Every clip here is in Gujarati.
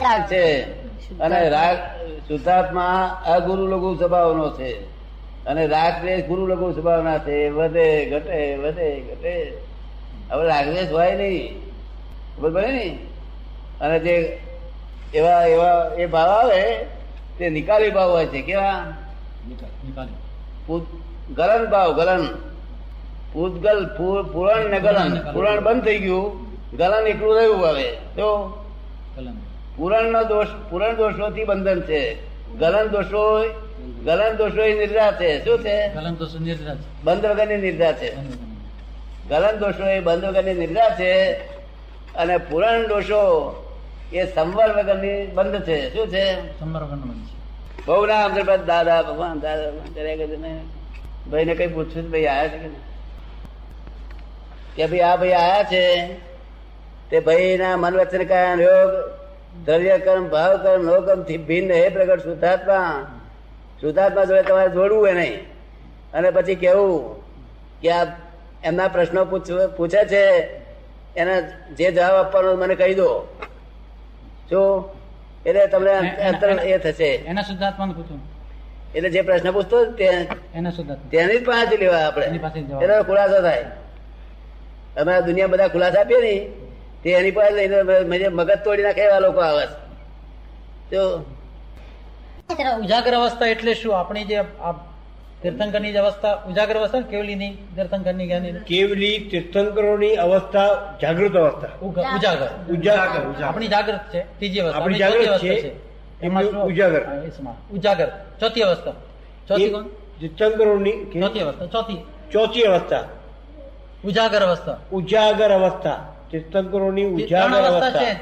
રાગ છે? અને રાગ શુદ્ધાત્મા અગુરુ લઘુ સ્વભાવનો છે. અને રાગ દ્વેષ ગુરુ લઘુ સ્વભાવના છે. વધે ઘટે વધે ઘટે. હવે રાગદ્વેષ હોય નહીં. ખબર પડે ને? અને જે એવા એવા એ ભાવ આવે તે નિકાલી ભાવ હોય છે. કેવા? પૂત- ગલન ભાવ ગલન. પૂતગલ પુરાણ ને ગલન. પુરાણ બંધ થઈ ગયું. ગલન એકલું રહ્યું હવે. તો? પુરાણ નો દોષ પુરાણ દોષોથી બંધન છે. ગલન દોષો ગલન દોષો એ નિર્ધા છે. શું છે? બંધ વગરની નિર્ધા છે. ગલન દોષો એ બંધ વગરની નિર્ધા છે અને પુરાણ દોષો એ સંવર વગરની બંધ છે. શું છે? બહુ ના અમને દાદા ભગવાન દાદા ભગવાન ભાઈ ને. કઈ પૂછ્યું છે, ભાઈ આવ્યા છે કે કે ભાઈ આ ભાઈ આયા છે? તે ભાઈ ના મન વચન કયા યોગ દ્રવ્ય કર્મ ભાવ કર્મ નો કર્મથી ભિન્ન હે પ્રગટ શુદ્ધાત્મા. શુદ્ધાત્મા જોડે તમારે જોડવું એ નહીં. અને પછી કેવું કે આ એમના પ્રશ્નો પૂછ- પૂછે છે એના જે જવાબ આપવાનો મને કહી દો. શું? એટલે તમને અંતર એ થશે. એના શુદ્ધાત્મા પૂછું. એટલે જે પ્રશ્ન પૂછતો તેની જ પાસે લેવા આપણે. એની ખુલાસો થાય. અમે દુનિયા બધા ખુલાસા આપીએ ને તે એની પાસે લઈને મગજ તોડી નાખે એવા લોકો આવે છે. તો ઉજાગર અવસ્થા એટલે શું? આપણી જે તીર્થંકરની જે અવસ્થા ઉજાગર અવસ્થા કેવલીની તીર્થંકરની જ્ઞાની કેવલી તીર્થંકરોની અવસ્થા જાગૃત અવસ્થા. ઉજાગર. ઉજાગર આપણી જાગૃત છે. ત્રીજી અવસ્થા. આપણી જાગૃત છે. એમાં ઉજાગર. ઉજાગર. ચોથી અવસ્થા. ચોથી કોણ? તીર્થંકરોની ચોથી અવસ્થા. ચોથી. ચોથી અવસ્થા. ઉજાગર અવસ્થા. ઉજાગર અવસ્થા. તીર્થંકરોની ઉજાગર અવસ્થા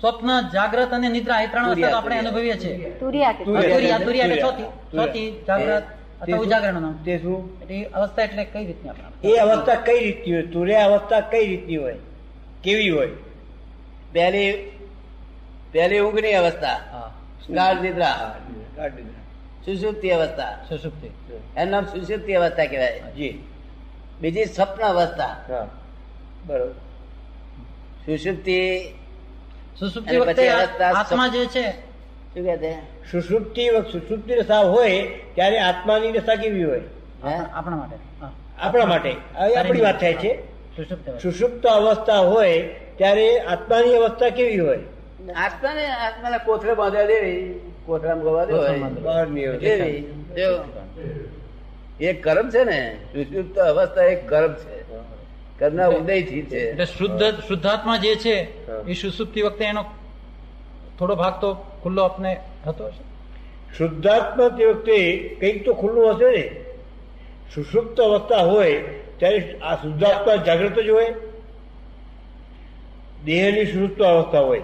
સ્વપ્ન જાગ્રત અને નિદ્રા એ ત્રણ અવસ્થા આપણે અનુભવીએ છીએ. તુરિયા. તુરિયા. તુરિયા તુરિયા એટલે તુરિયા. ચોથી. ચોથી જાગ્રત તે શું? ઉજાગરણનું નામ. તે શું એટલે એ અવસ્થા એટલે કઈ રીતની આપણે એ અવસ્થા કઈ રીતની હોય? તુર્યા અવસ્થા કઈ રીતની હોય? કેવી હોય? પહેલી પહેલી ઊંઘની અવસ્થા. ગાઢ નિદ્રા. કાઢી દે. સુષુપ્તિ અવસ્થા. સુષુપ્તિ. એનું નામ સુષુપ્તિ અવસ્થા કહેવાય. જી. બીજી સ્વપ્ન અવસ્થા. હા. બરોબર. સુષુપ્તિ સુષુપ્તિ વખતે આત્મા જે છે શું કહે છે સુષુપ્તિ સુષુપ્તિ રસા હોય ત્યારે આત્માની રસા કેવી હોય? આપણા માટે. આપણા માટે. હવે આપણી વાત થાય છે. સુષુપ્તિ અવસ્થા. હોય ત્યારે આત્માની અવસ્થા કેવી હોય? આત્માને આત્માને કોથળે બાંધ્યા દેવી કોથળામાં ગવા દે બહાર. દેવી. એક કર્મ છે ને સુષુપ્ત અવસ્થા એક કર્મ છે. કર્મના ઉદયથી છે. એટલે શુદ્ધ શુદ્ધાત્મા જે છે એ સુસુપ્તિ વખતે એનો થોડો ભાગ તો ખુલ્લો આપને થતો હશે. શુદ્ધાત્મા તે વખતે કંઈક તો ખુલ્લું હશે ને. સુસુપ્ત અવસ્થા હોય ત્યારે આ શુદ્ધાત્મા જાગૃત જ હોય. દેહની સુસુપ્ત અવસ્થા હોય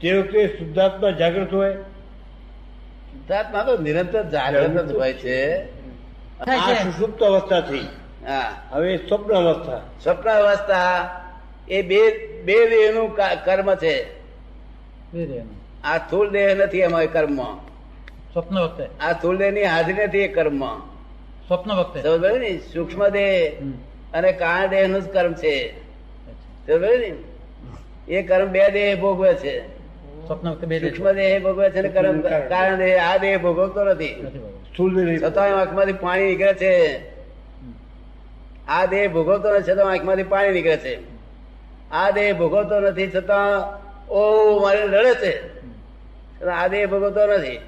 તે વખતે શુદ્ધાત્મા જાગૃત હોય. શુદ્ધાત્મા તો નિરંતર જાગૃત જ હોય છે. આ સુસુપ્ત અવસ્થાથી. થઈ હા. હવે સ્વપ્ન અવસ્થા. સ્વપ્ન અવસ્થા એ બે બે દેહનું કર્મ છે. આ સ્થુલ દેહ નથી એમાં કર્મ. સ્વપ્ન વખતે. આ સ્થુલ દેહની હાજરી નથી એ કર્મ. સ્વપ્ન વખતે. સમજ ને સૂક્ષ્મ દેહ અને કારણ દેહનું જ કર્મ છે. સમજ ને એ કર્મ બે દેહ ભોગવે છે. સૂક્ષ્મ દેહ ભોગવે છે અને કર્મ કારણ દેહ આ દેહ ભોગવતો નથી. સ્થુલ દેહ. છતાં આંખમાંથી પાણી નીકળે છે. આ દેહ ભોગવતો નથી છતાં આંખમાંથી પાણી નીકળે છે. આ દેહ ભોગવતો નથી છતાં ઓ મારે લડે છે. આ દેહ ભોગવતો નથી.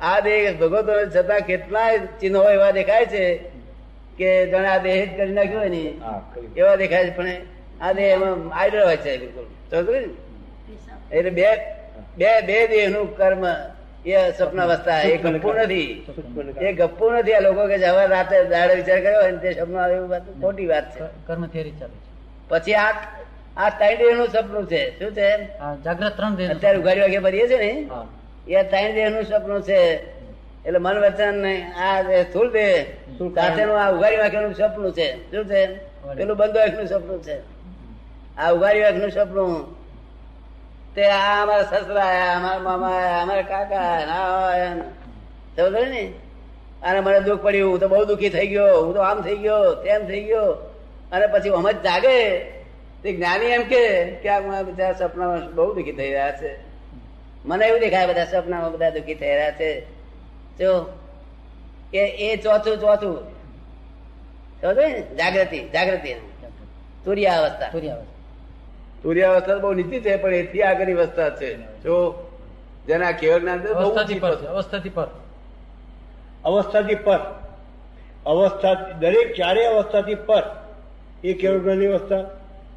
આ દેહ ભોગવતો નથી છતાં કેટલાય ચિહ્નો એવા દેખાય છે કે જાણે આ દેહ જ કરી નાખ્યો હોય ને. એવા દેખાય છે પણ આ દેહ એમાં આઈડર હોય છે બિલકુલ. એટલે બે બે બે દેહનું કર્મ એ સપના અવસ્થા એ ગપ્પુ નથી. એ ગપ્પુ નથી આ લોકો કે જવા હવે રાતે દાડે વિચાર કર્યો હોય તે સપનું આવે એવું વાત ખોટી વાત છે. કર્મ થિયરી ચાલે છે. પછી આ આ ત્રણ દેહનું સપનું છે. શું છે? જાગ્રત ત્રણ દેહ અત્યારે ઉઘાડી વાગે ભરીએ છે ને? એ ત્રણ દેહનું સપનું છે. એટલે મન વચન આ સ્થુલ દેહ સાથેનું આ ઉઘાડી નું સપનું છે. શું છે? પેલું બંધનું સપનું છે. આ ઉઘાડી વાંખનું સપનું તે આ અમારા સસરા અમારા મામા અમારા કાકા ના. ને અને મને દુઃખ પડ્યું હું તો બહુ દુઃખી થઈ ગયો હું તો આમ થઈ ગયો તેમ થઈ ગયો. અને પછી હમ જ જાગે. તે જ્ઞાની એમ કે આ મારા બિચારા સપનામાં બહુ દુઃખી થઈ રહ્યા છે. મને એવું દેખાય બધા સપનામાં બધા દુઃખી થઈ રહ્યા છે. જો કે એ ચોથું ચોથું. સમજો ને? જાગૃતિ જાગૃતિ. તુર્યાવસ્થા. સૂર્યાવસ્થા બહુ નીચી છે પણ એથી આગળની અવસ્થા છે. જો જેના કેવળ જ્ઞાન છે, અવસ્થાથી પર છે. અવસ્થાથી પર. અવસ્થાથી પર. અવસ્થા દરેક ચારેય અવસ્થાથી પર. એ કેવળ જ્ઞાનની અવસ્થા?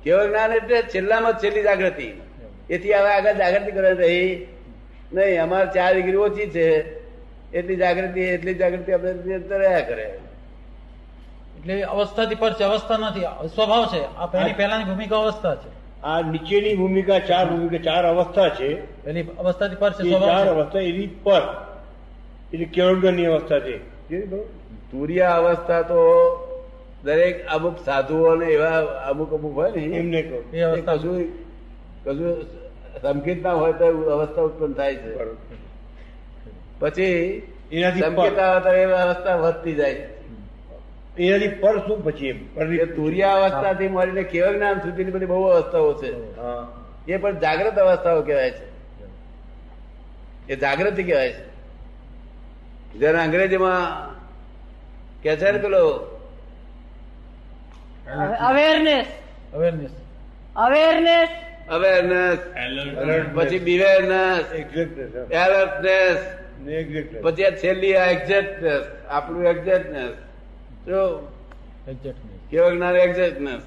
કેવળ જ્ઞાન એટલે છેલ્લામાં છેલ્લી જાગૃતિ. એથી હવે આગળ જાગૃતિ કરે રહી નહીં અમારે ચાર ડિગ્રી ઓછી છે. એટલી જાગૃતિ એટલી જાગૃતિ આપણે રહ્યા કરે. એટલે અવસ્થાથી પર છે અવસ્થા નથી. સ્વભાવ છે. આ પહેલી પહેલાની ભૂમિકા અવસ્થા છે. આ નીચેની ભૂમિકા ચાર ભૂમિકા ચાર અવસ્થા છે. એની અવસ્થાથી પર છે ચાર અવસ્થા એની પર. એટલે કેવળ અવસ્થા છે. તુરિયા અવસ્થા તો દરેક અમુક સાધુઓને એવા અમુક અમુક હોય ને એમને એ એ અવસ્થા કશું કશું સંકેત ના હોય તો અવસ્થા ઉત્પન્ન થાય છે. પછી એનાથી સંકેત આવે તો એ અવસ્થા વધતી જાય એનાથી પર શું પછી એમ? અવસ્થાથી મળીને કેવળ જ્ઞાન સુધીની બધી બહુ અવસ્થાઓ છે. એ પણ જાગ્રત અવસ્થાઓ કહેવાય છે. એ જાગૃતિ કહેવાય છે. જેને અંગ્રેજીમાં કે છે ને પેલો અવેરનેસ અવેરનેસ અવેરનેસ અવેરનેસ પછી બિવેરનેસ એલર્ટનેસ પછી આ છેલ્લી આ એક્ઝેક્ટનેસ આપણું એક્ઝેક્ટનેસ એક્ઝેક્ટનેસ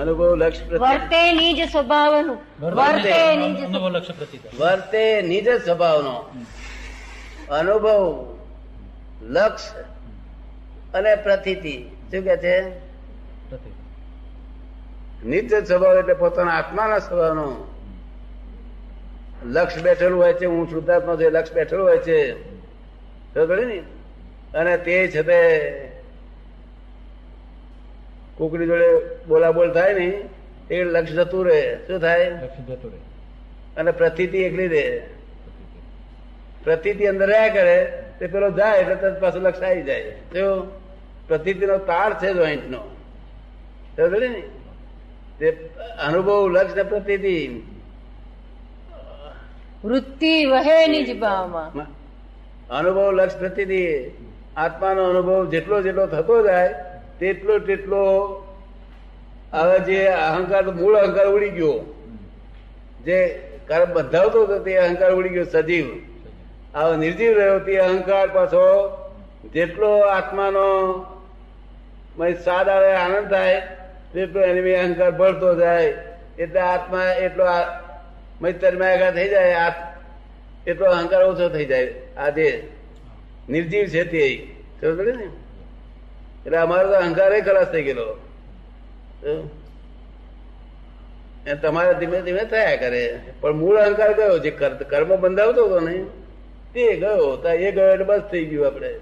અનુભવ લક્ષ વર્તે નિજ સ્વભાવનું. વર્તે. નિજ અનુભવ લક્ષ્ય વર્તે નિજ સ્વભાવનો. અનુભવ લક્ષ અને પ્રતિતિ. શું કે છે? નિત્ય સ્વભાવ એટલે પોતાના આત્માના સ્વભાવનો. લક્ષ બેઠેલું હોય છે હું શુદ્ધાત્મા છે લક્ષ બેઠેલું હોય છે. ખબર ને? અને તે છે તે કોકડી જોડે બોલાબોલ થાય ને એ લક્ષ જતું રહે. શું થાય? જતું રહે. અને પ્રતિતિ એકલી રહે. પ્રતિતિ અંદર રહ્યા કરે તે પેલો જાય એટલે તરત પાછું લક્ષ આવી જાય. જો પ્રતિતિનો તાર છે જોઈન્ટ સમજ ને? તે અનુભવ લક્ષ ને પ્રતીતિ. વૃત્તિ વહે નિજ ભાવમાં. અનુભવ લક્ષ પ્રતીતિ. આત્માનો અનુભવ જેટલો જેટલો થતો જાય, તેટલો તેટલો હવે જે અહંકાર, મૂળ અહંકાર ઉડી ગયો. જે કર્મ બંધાવતો હતો તે અહંકાર ઉડી ગયો, સજીવ. હવે નિર્જીવ રહ્યો, તે અહંકાર પાછો જેટલો આત્માનો સ્વાદ આવે, આનંદ થાય, તેટલો એની અહંકાર ભળતો જાય. એટલે આત્મા એટલો તન્માયાકાર થઈ જાય એટલો અહંકાર ઓછો થઈ જાય. આ જે નિર્જીવ છે તે. ખબર પડી ને? એટલે અમારો તો અહંકાર ખલાસ થઈ ગયેલો. તમારે ધીમે ધીમે થયા કરે. પણ મૂળ અહંકાર ગયો જે કર્મ બંધાવતો હતો ને તે ગયો. તો એ ગયો એટલે બસ થઈ ગયું આપણે.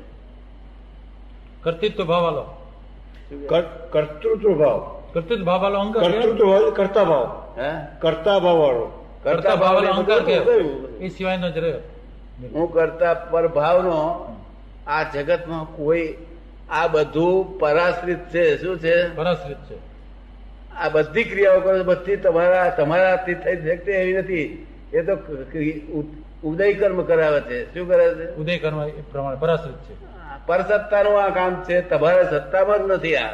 કર્તૃત્વ ભાવ આલો. કર- કર્તૃત્વ ભાવ. કર્તૃત્વ ભાવ વાળો અહંકાર કર્તૃત્વ ભાવ કરતા ભાવ. હા? કરતા ભાવ વાળો. કરતા ભાવ વાળો અહંકાર. એ સિવાયનો જ રહ્યો. હું કરતા પર ભાવનો આ જગતમાં કોઈ આ બધું પરાશ્રિત છે. શું છે? પરાશ્રિત છે. આ બધી ક્રિયાઓ કરો બધી તમારા તમારા થઈ શકતી એવી નથી. એ તો ઉદય કર્મ કરાવે છે. શું કરે છે? ઉદય કર્મ એ પ્રમાણે પરાશ્રિત છે. પરસત્તાનું આ કામ છે. તમારા સત્તામાં જ નથી આ.